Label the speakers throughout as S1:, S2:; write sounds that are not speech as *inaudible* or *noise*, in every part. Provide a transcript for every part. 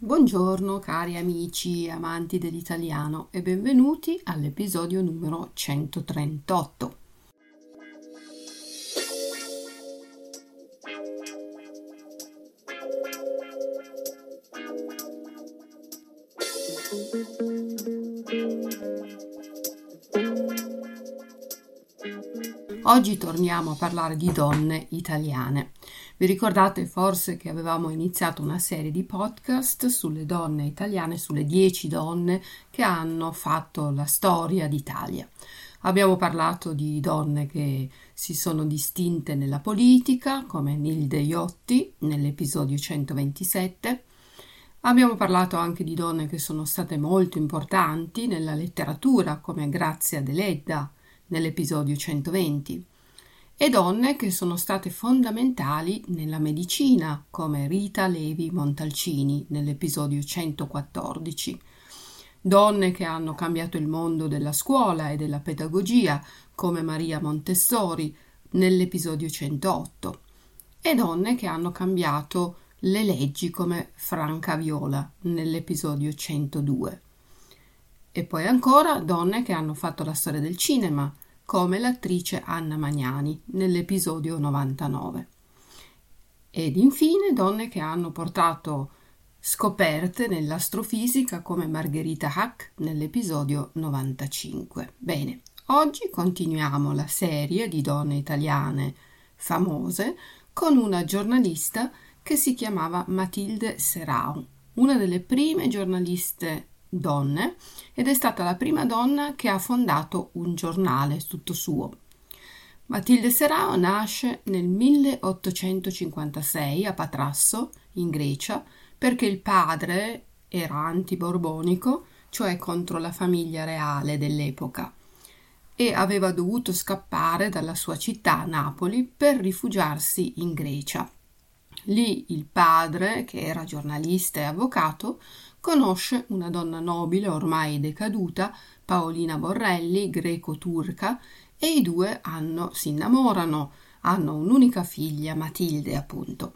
S1: Buongiorno cari amici amanti dell'italiano e benvenuti all'episodio numero 138. Oggi torniamo a parlare di donne italiane. Vi ricordate forse che avevamo iniziato una serie di podcast sulle donne italiane, sulle dieci donne che hanno fatto la storia d'Italia. Abbiamo parlato di donne che si sono distinte nella politica, come Nilde Iotti nell'episodio 127. Abbiamo parlato anche di donne che sono state molto importanti nella letteratura, come Grazia Deledda nell'episodio 120 e donne che sono state fondamentali nella medicina, come Rita Levi Montalcini nell'episodio 114. Donne che hanno cambiato il mondo della scuola e della pedagogia, come Maria Montessori nell'episodio 108. E donne che hanno cambiato le leggi come Franca Viola nell'episodio 102. E poi ancora donne che hanno fatto la storia del cinema, come l'attrice Anna Magnani nell'episodio 99. Ed infine donne che hanno portato scoperte nell'astrofisica come Margherita Hack nell'episodio 95. Bene, oggi continuiamo la serie di donne italiane famose con una giornalista che si chiamava Matilde Serao, una delle prime giornaliste donne ed è stata la prima donna che ha fondato un giornale tutto suo. Matilde Serao nasce nel 1856 a Patrasso, in Grecia, perché il padre era antiborbonico, cioè contro la famiglia reale dell'epoca, e aveva dovuto scappare dalla sua città, Napoli, per rifugiarsi in Grecia. Lì il padre, che era giornalista e avvocato, conosce una donna nobile ormai decaduta, Paolina Borrelli, greco-turca, e i due hanno, si innamorano, hanno un'unica figlia, Matilde appunto.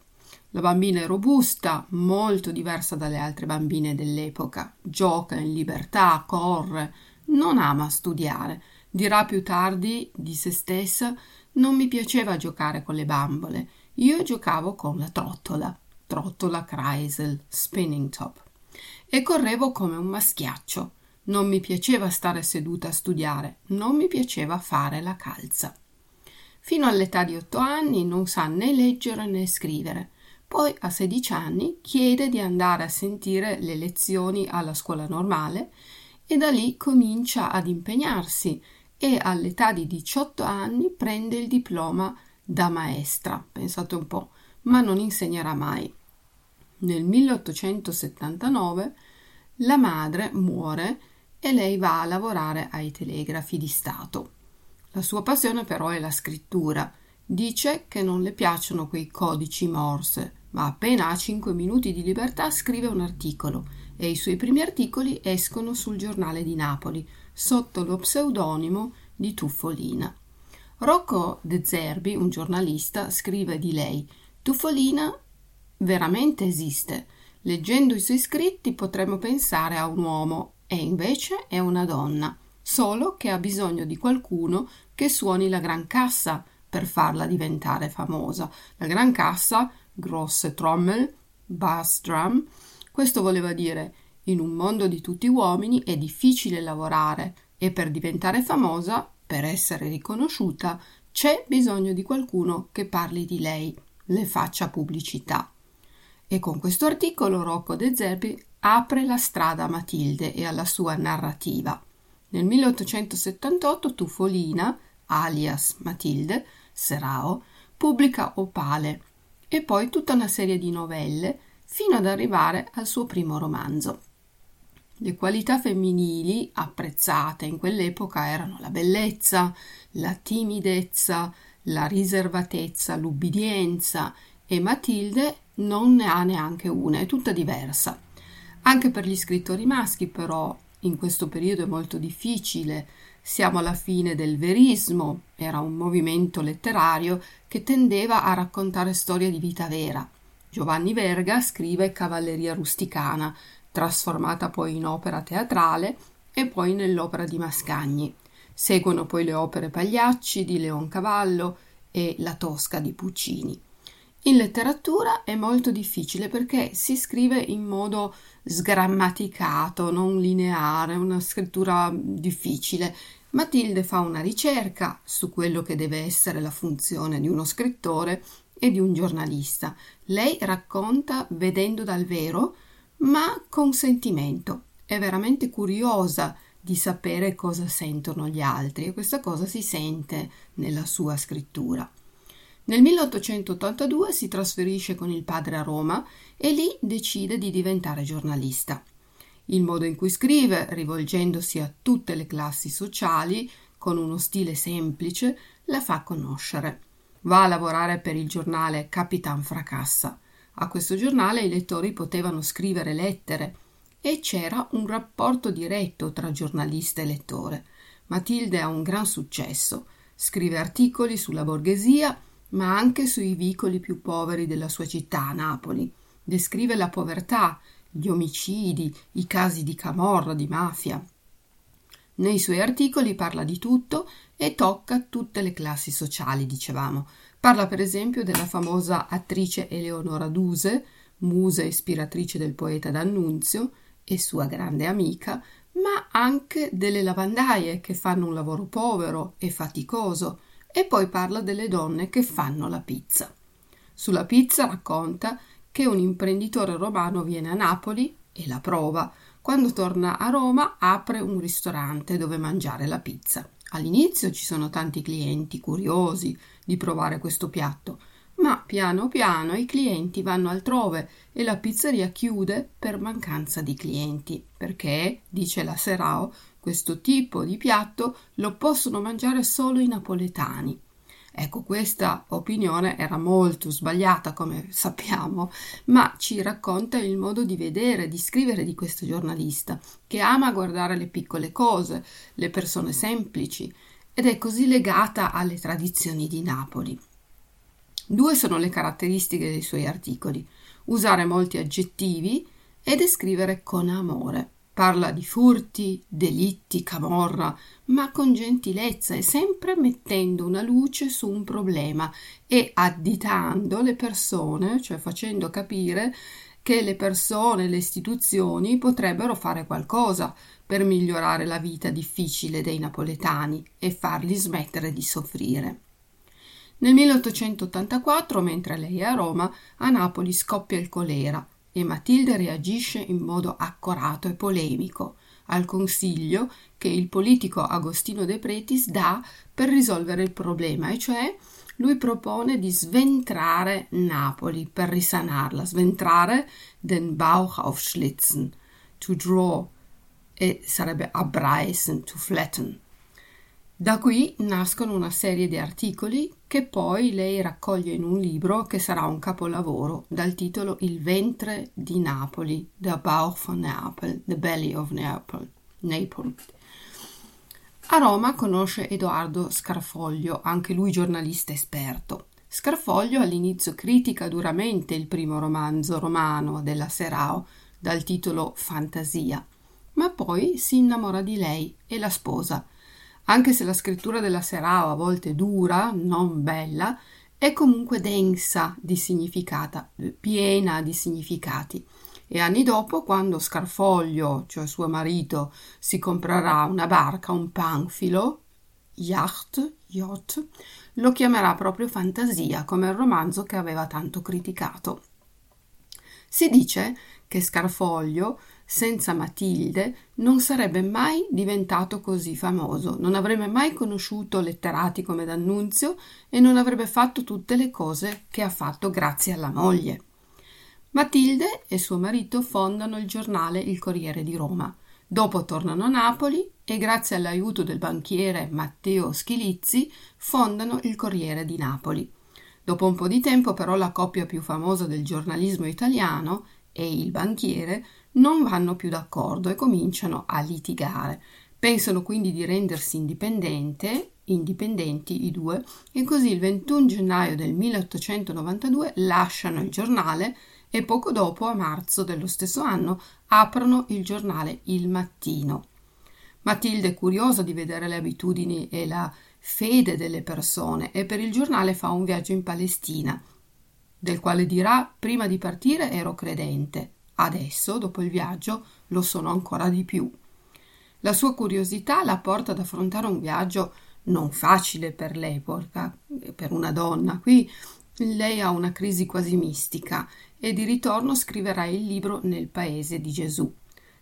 S1: La bambina è robusta, molto diversa dalle altre bambine dell'epoca, gioca in libertà, corre, non ama studiare. Dirà più tardi di se stessa non mi piaceva giocare con le bambole, io giocavo con la trottola, trottola Kreisel, spinning top e correvo come un maschiaccio. Non mi piaceva stare seduta a studiare, non mi piaceva fare la calza. Fino all'età di otto anni non sa né leggere né scrivere. Poi a sedici anni chiede di andare a sentire le lezioni alla scuola normale e da lì comincia ad impegnarsi e all'età di 18 anni prende il diploma da maestra, pensate un po', ma non insegnerà mai. Nel 1879 la madre muore e lei va a lavorare ai telegrafi di Stato. La sua passione però è la scrittura. Dice che non le piacciono quei codici morse, ma appena ha cinque minuti di libertà scrive un articolo e i suoi primi articoli escono sul giornale di Napoli sotto lo pseudonimo di Tuffolina. Rocco De Zerbi, un giornalista, scrive di lei Tuffolina veramente esiste. Leggendo i suoi scritti potremmo pensare a un uomo e invece è una donna, solo che ha bisogno di qualcuno che suoni la gran cassa per farla diventare famosa. La gran cassa, grosse trommel, bass drum. Questo voleva dire in un mondo di tutti uomini è difficile lavorare e per diventare famosa, per essere riconosciuta, c'è bisogno di qualcuno che parli di lei, le faccia pubblicità. E con questo articolo Rocco De Zerbi apre la strada a Matilde e alla sua narrativa. Nel 1878 Tufolina, alias Matilde, Serao, pubblica Opale e poi tutta una serie di novelle fino ad arrivare al suo primo romanzo. Le qualità femminili apprezzate in quell'epoca erano la bellezza, la timidezza, la riservatezza, l'ubbidienza e Matilde non ne ha neanche una, è tutta diversa. Anche per gli scrittori maschi, però, in questo periodo è molto difficile. Siamo alla fine del verismo, era un movimento letterario che tendeva a raccontare storie di vita vera. Giovanni Verga scrive Cavalleria rusticana, trasformata poi in opera teatrale e poi nell'opera di Mascagni. Seguono poi le opere Pagliacci di Leoncavallo e La Tosca di Puccini. In letteratura è molto difficile perché si scrive in modo sgrammaticato, non lineare, una scrittura difficile. Matilde fa una ricerca su quello che deve essere la funzione di uno scrittore e di un giornalista. Lei racconta vedendo dal vero, ma con sentimento. È veramente curiosa di sapere cosa sentono gli altri e questa cosa si sente nella sua scrittura. Nel 1882 si trasferisce con il padre a Roma e lì decide di diventare giornalista. Il modo in cui scrive, rivolgendosi a tutte le classi sociali, con uno stile semplice, la fa conoscere. Va a lavorare per il giornale Capitan Fracassa. A questo giornale i lettori potevano scrivere lettere e c'era un rapporto diretto tra giornalista e lettore. Matilde ha un gran successo. Scrive articoli sulla borghesia ma anche sui vicoli più poveri della sua città, Napoli. Descrive la povertà, gli omicidi, i casi di camorra, di mafia. Nei suoi articoli parla di tutto e tocca tutte le classi sociali, dicevamo. Parla per esempio della famosa attrice Eleonora Duse, musa ispiratrice del poeta D'Annunzio e sua grande amica, ma anche delle lavandaie che fanno un lavoro povero e faticoso, e poi parla delle donne che fanno la pizza. Sulla pizza racconta che un imprenditore romano viene a Napoli e la prova. Quando torna a Roma apre un ristorante dove mangiare la pizza. All'inizio ci sono tanti clienti curiosi di provare questo piatto, ma piano piano i clienti vanno altrove e la pizzeria chiude per mancanza di clienti, perché, dice la Serao, questo tipo di piatto lo possono mangiare solo i napoletani. Ecco, questa opinione era molto sbagliata, come *laughs* sappiamo, ma ci racconta il modo di vedere, di scrivere di questo giornalista, che ama guardare le piccole cose, le persone semplici, ed è così legata alle tradizioni di Napoli. Due sono le caratteristiche dei suoi articoli: usare molti aggettivi e descrivere con amore. Parla di furti, delitti, camorra, ma con gentilezza e sempre mettendo una luce su un problema e additando le persone, cioè facendo capire che le persone, le istituzioni potrebbero fare qualcosa per migliorare la vita difficile dei napoletani e farli smettere di soffrire. Nel 1884, mentre lei è a Roma, a Napoli scoppia il colera e Matilde reagisce in modo accorato e polemico al consiglio che il politico Agostino De Pretis dà per risolvere il problema, e cioè lui propone di sventrare Napoli per risanarla, sventrare den Bauch aufschlitzen, to draw, e sarebbe abreißen, to flatten. Da qui nascono una serie di articoli che poi lei raccoglie in un libro che sarà un capolavoro dal titolo Il ventre di Napoli, The Bauch von Naples, The Belly of Naples. Naples. A Roma conosce Edoardo Scarfoglio, anche lui giornalista esperto. Scarfoglio all'inizio critica duramente il primo romanzo romano della Serao dal titolo Fantasia, ma poi si innamora di lei e la sposa anche se la scrittura della Serao a volte dura, non bella, è comunque densa di significata, piena di significati. E anni dopo, quando Scarfoglio, cioè suo marito, si comprerà una barca, un panfilo, yacht, yacht, lo chiamerà proprio fantasia, come il romanzo che aveva tanto criticato. Si dice che Scarfoglio senza Matilde non sarebbe mai diventato così famoso, non avrebbe mai conosciuto letterati come D'Annunzio e non avrebbe fatto tutte le cose che ha fatto grazie alla moglie. Matilde e suo marito fondano il giornale Il Corriere di Roma. Dopo tornano a Napoli e grazie all'aiuto del banchiere Matteo Schilizzi fondano il Corriere di Napoli. Dopo un po' di tempo però la coppia più famosa del giornalismo italiano e il banchiere non vanno più d'accordo e cominciano a litigare. Pensano quindi di rendersi indipendenti i due, e così il 21 gennaio del 1892 lasciano il giornale e poco dopo, a marzo dello stesso anno, aprono il giornale Il Mattino. Matilde è curiosa di vedere le abitudini e la fede delle persone e per il giornale fa un viaggio in Palestina, del quale dirà prima di partire ero credente, adesso, dopo il viaggio, lo sono ancora di più. La sua curiosità la porta ad affrontare un viaggio non facile per l'epoca, per una donna. Qui lei ha una crisi quasi mistica e di ritorno scriverà il libro Nel paese di Gesù.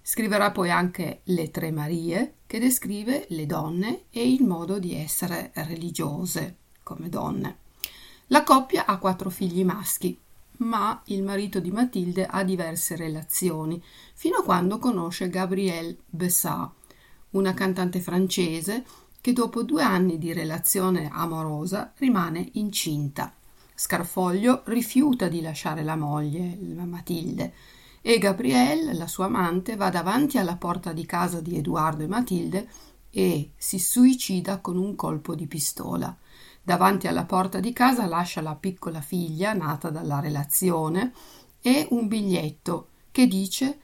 S1: Scriverà poi anche Le Tre Marie, che descrive le donne e il modo di essere religiose come donne. La coppia ha quattro figli maschi, ma il marito di Matilde ha diverse relazioni, fino a quando conosce Gabrielle Bessat, una cantante francese che dopo due anni di relazione amorosa rimane incinta. Scarfoglio rifiuta di lasciare la moglie, la Matilde, e Gabrielle, la sua amante, va davanti alla porta di casa di Edoardo e Matilde e si suicida con un colpo di pistola. Davanti alla porta di casa lascia la piccola figlia nata dalla relazione e un biglietto che dice,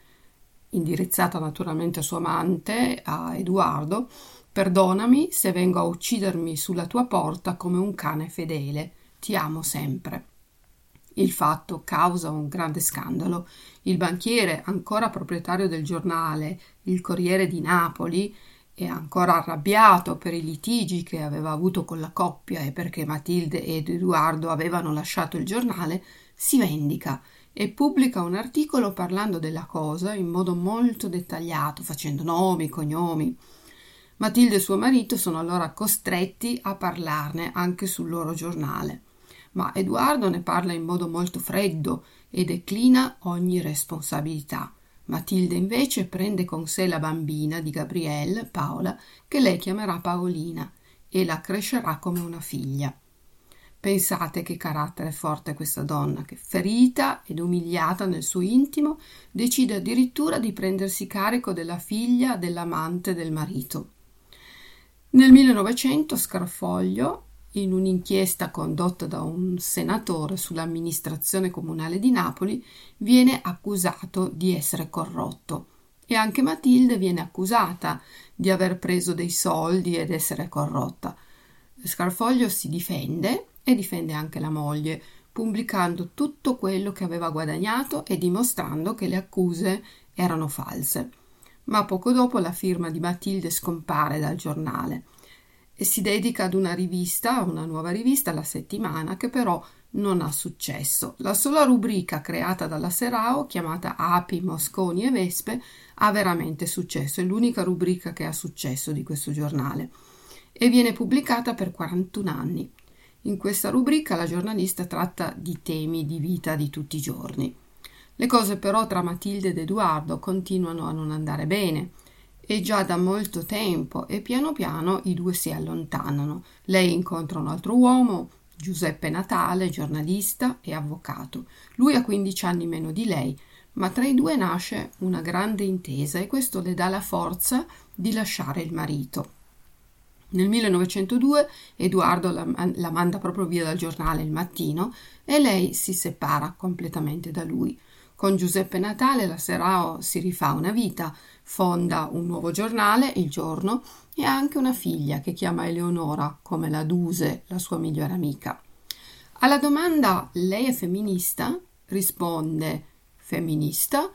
S1: indirizzata naturalmente a suo amante, a Edoardo, perdonami se vengo a uccidermi sulla tua porta come un cane fedele ti amo sempre. Il fatto causa un grande scandalo. Il banchiere, ancora proprietario del giornale, il Corriere di Napoli, e ancora arrabbiato per i litigi che aveva avuto con la coppia e perché Matilde ed Edoardo avevano lasciato il giornale, si vendica e pubblica un articolo parlando della cosa in modo molto dettagliato, facendo nomi, cognomi. Matilde e suo marito sono allora costretti a parlarne anche sul loro giornale ma Edoardo ne parla in modo molto freddo e declina ogni responsabilità. Matilde invece prende con sé la bambina di Gabrielle, Paola, che lei chiamerà Paolina, e la crescerà come una figlia. Pensate che carattere forte questa donna, che ferita ed umiliata nel suo intimo, decide addirittura di prendersi carico della figlia dell'amante del marito. Nel 1900 Scarfoglio in un'inchiesta condotta da un senatore sull'amministrazione comunale di Napoli, viene accusato di essere corrotto e anche Matilde viene accusata di aver preso dei soldi ed essere corrotta. Scarfoglio si difende e difende anche la moglie, pubblicando tutto quello che aveva guadagnato e dimostrando che le accuse erano false. Ma poco dopo la firma di Matilde scompare dal giornale e si dedica ad una rivista, una nuova rivista, La Settimana, che però non ha successo. La sola rubrica creata dalla Serao, chiamata Api, Mosconi e Vespe, ha veramente successo, è l'unica rubrica che ha successo di questo giornale e viene pubblicata per 41 anni. In questa rubrica la giornalista tratta di temi di vita di tutti i giorni. Le cose però tra Matilde ed Edoardo continuano a non andare bene e già da molto tempo e piano piano i due si allontanano. Lei incontra un altro uomo, Giuseppe Natale, giornalista e avvocato. Lui ha 15 anni meno di lei, ma tra i due nasce una grande intesa e questo le dà la forza di lasciare il marito. Nel 1902 Edoardo la, la manda proprio via dal giornale Il Mattino e lei si separa completamente da lui. Con Giuseppe Natale la Serao si rifà una vita, fonda un nuovo giornale, Il Giorno, e ha anche una figlia che chiama Eleonora, come la Duse, la sua migliore amica. Alla domanda lei è femminista? risponde femminista.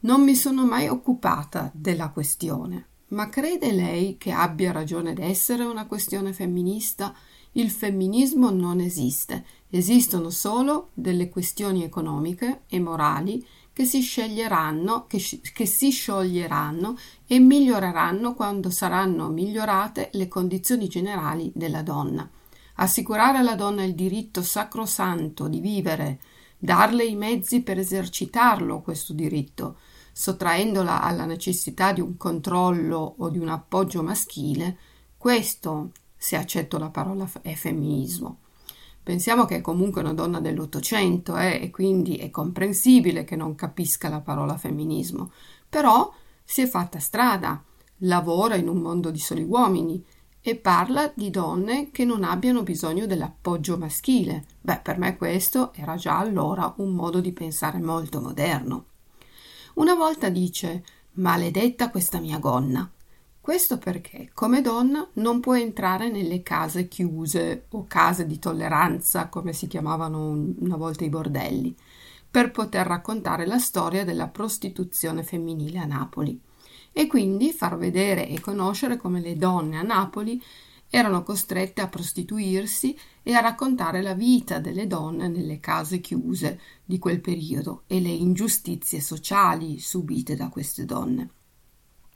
S1: Non mi sono mai occupata della questione, ma crede lei che abbia ragione d'essere una questione femminista? Il femminismo non esiste, esistono solo delle questioni economiche e morali che si sceglieranno, che, che si scioglieranno e miglioreranno quando saranno migliorate le condizioni generali della donna. Assicurare alla donna il diritto sacrosanto di vivere, darle i mezzi per esercitarlo questo diritto, sottraendola alla necessità di un controllo o di un appoggio maschile, questo se accetto la parola è femminismo. Pensiamo che è comunque una donna dell'Ottocento eh, e quindi è comprensibile che non capisca la parola femminismo, però si è fatta strada, lavora in un mondo di soli uomini e parla di donne che non abbiano bisogno dell'appoggio maschile. Beh, per me questo era già allora un modo di pensare molto moderno. Una volta dice Maledetta questa mia gonna. Questo perché, come donna, non può entrare nelle case chiuse o case di tolleranza, come si chiamavano una volta i bordelli, per poter raccontare la storia della prostituzione femminile a Napoli e quindi far vedere e conoscere come le donne a Napoli erano costrette a prostituirsi e a raccontare la vita delle donne nelle case chiuse di quel periodo e le ingiustizie sociali subite da queste donne.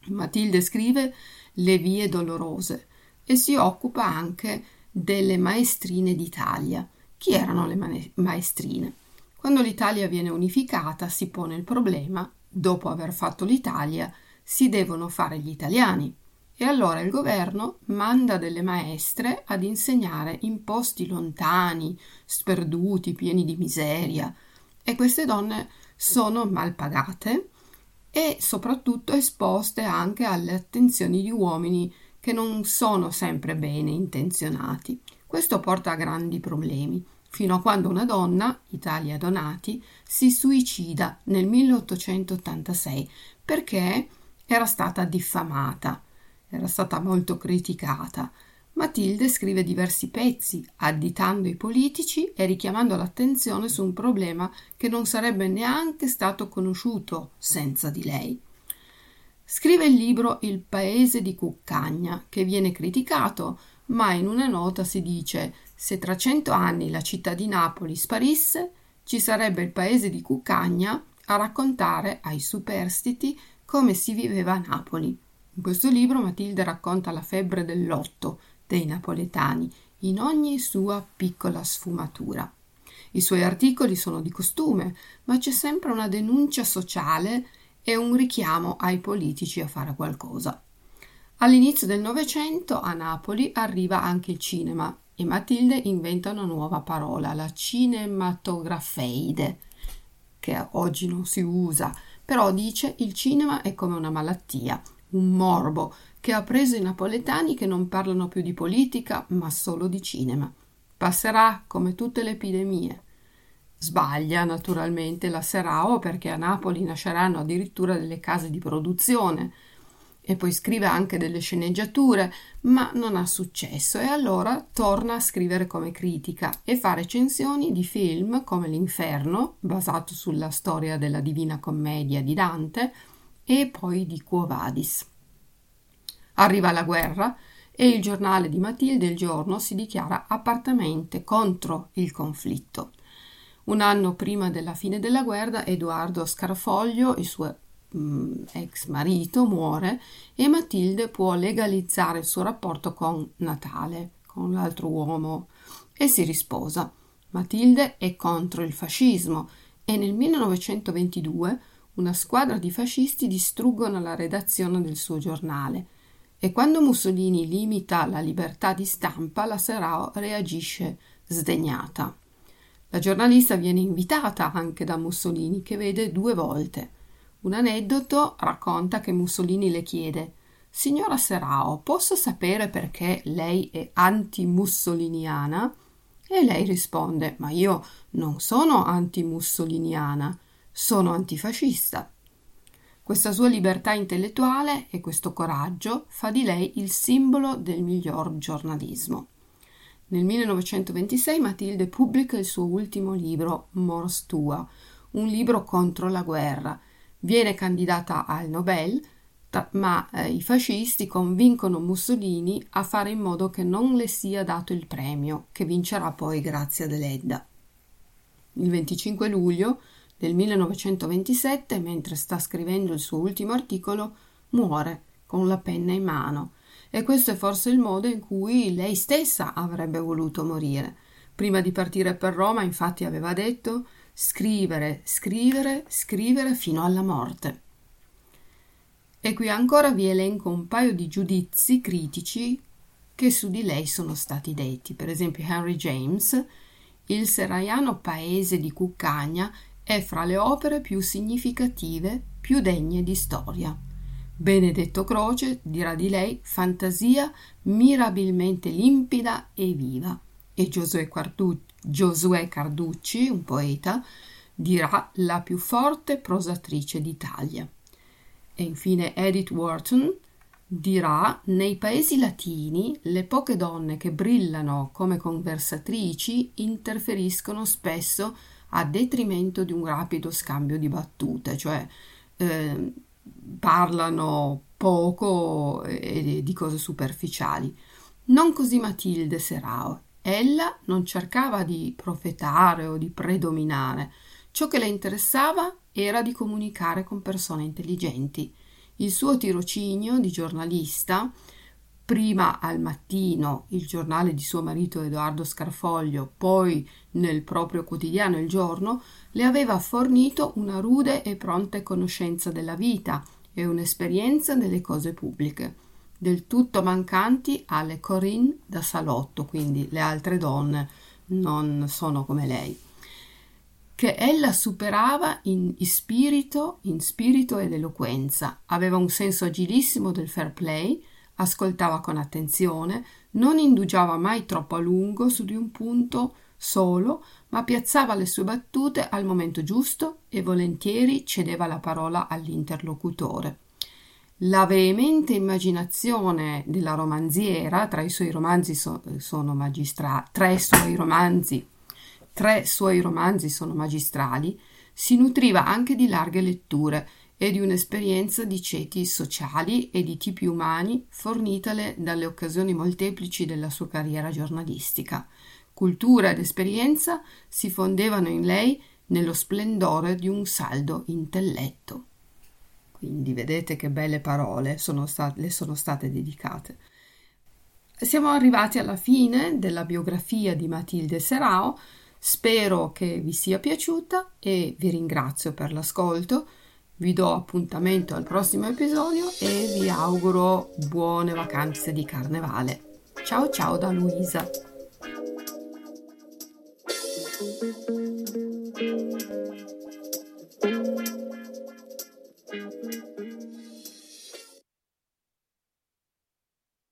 S1: Matilde scrive Le vie dolorose e si occupa anche delle maestrine d'Italia. Chi erano le maestrine? Quando l'Italia viene unificata si pone il problema, dopo aver fatto l'Italia, si devono fare gli italiani. E allora il governo manda delle maestre ad insegnare in posti lontani, sperduti, pieni di miseria. E queste donne sono mal pagate e soprattutto esposte anche alle attenzioni di uomini che non sono sempre bene intenzionati. Questo porta a grandi problemi, fino a quando una donna, Italia Donati, si suicida nel 1886 perché era stata diffamata, era stata molto criticata. Matilde scrive diversi pezzi, additando i politici e richiamando l'attenzione su un problema che non sarebbe neanche stato conosciuto senza di lei. Scrive il libro Il paese di Cuccagna, che viene criticato, ma in una nota si dice se tra cento anni la città di Napoli sparisse, ci sarebbe il paese di Cuccagna a raccontare ai superstiti come si viveva a Napoli. In questo libro Matilde racconta la febbre del lotto dei napoletani in ogni sua piccola sfumatura. I suoi articoli sono di costume, ma c'è sempre una denuncia sociale e un richiamo ai politici a fare qualcosa. All'inizio del Novecento a Napoli arriva anche il cinema e Matilde inventa una nuova parola, la cinematografeide, che oggi non si usa, però dice il cinema è come una malattia, un morbo che ha preso i napoletani che non parlano più di politica ma solo di cinema. Passerà come tutte le epidemie. Sbaglia naturalmente la Serao perché a Napoli nasceranno addirittura delle case di produzione e poi scrive anche delle sceneggiature, ma non ha successo e allora torna a scrivere come critica e fa recensioni di film come L'Inferno, basato sulla storia della Divina Commedia di Dante, e poi di Quo Vadis. Arriva la guerra e il giornale di Matilde il giorno si dichiara apertamente contro il conflitto. Un anno prima della fine della guerra, Edoardo Scarfoglio, il suo Mm, ex marito muore e Matilde può legalizzare il suo rapporto con Natale, con l'altro uomo, e si risposa. Matilde è contro il fascismo e nel 1922 una squadra di fascisti distruggono la redazione del suo giornale e quando Mussolini limita la libertà di stampa la Serao reagisce sdegnata. La giornalista viene invitata anche da Mussolini che vede due volte un aneddoto racconta che Mussolini le chiede Signora Serao, posso sapere perché lei è antimussoliniana? E lei risponde Ma io non sono antimussoliniana, sono antifascista. Questa sua libertà intellettuale e questo coraggio fa di lei il simbolo del miglior giornalismo. Nel 1926 Matilde pubblica il suo ultimo libro, Mors Tua, un libro contro la guerra, Viene candidata al Nobel, ma eh, i fascisti convincono Mussolini a fare in modo che non le sia dato il premio, che vincerà poi grazie ad Eledda. Il 25 luglio del 1927, mentre sta scrivendo il suo ultimo articolo, muore con la penna in mano. E questo è forse il modo in cui lei stessa avrebbe voluto morire. Prima di partire per Roma, infatti, aveva detto scrivere, scrivere, scrivere fino alla morte. E qui ancora vi elenco un paio di giudizi critici che su di lei sono stati detti. Per esempio Henry James, il serraiano paese di Cuccagna è fra le opere più significative, più degne di storia. Benedetto Croce dirà di lei fantasia mirabilmente limpida e viva. E Giosuè, Cardu- Giosuè Carducci, un poeta, dirà la più forte prosatrice d'Italia. E infine Edith Wharton dirà nei paesi latini le poche donne che brillano come conversatrici interferiscono spesso a detrimento di un rapido scambio di battute, cioè eh, parlano poco e di cose superficiali. Non così Matilde Serao. Ella non cercava di profetare o di predominare. Ciò che le interessava era di comunicare con persone intelligenti. Il suo tirocinio di giornalista, prima al mattino il giornale di suo marito Edoardo Scarfoglio, poi nel proprio quotidiano Il Giorno, le aveva fornito una rude e pronta conoscenza della vita e un'esperienza delle cose pubbliche, del tutto mancanti alle Corinne da salotto, quindi le altre donne non sono come lei che ella superava in spirito, in spirito ed eloquenza, aveva un senso agilissimo del fair play, ascoltava con attenzione, non indugiava mai troppo a lungo su di un punto solo, ma piazzava le sue battute al momento giusto e volentieri cedeva la parola all'interlocutore. La veemente immaginazione della romanziera, tra i suoi romanzi so, sono magistra- tre suoi romanzi tre suoi romanzi sono magistrali, si nutriva anche di larghe letture e di un'esperienza di ceti sociali e di tipi umani fornitale dalle occasioni molteplici della sua carriera giornalistica. Cultura ed esperienza si fondevano in lei nello splendore di un saldo intelletto. Quindi vedete che belle parole sono state, le sono state dedicate. Siamo arrivati alla fine della biografia di Matilde Serao. Spero che vi sia piaciuta e vi ringrazio per l'ascolto. Vi do appuntamento al prossimo episodio e vi auguro buone vacanze di carnevale. Ciao ciao da Luisa.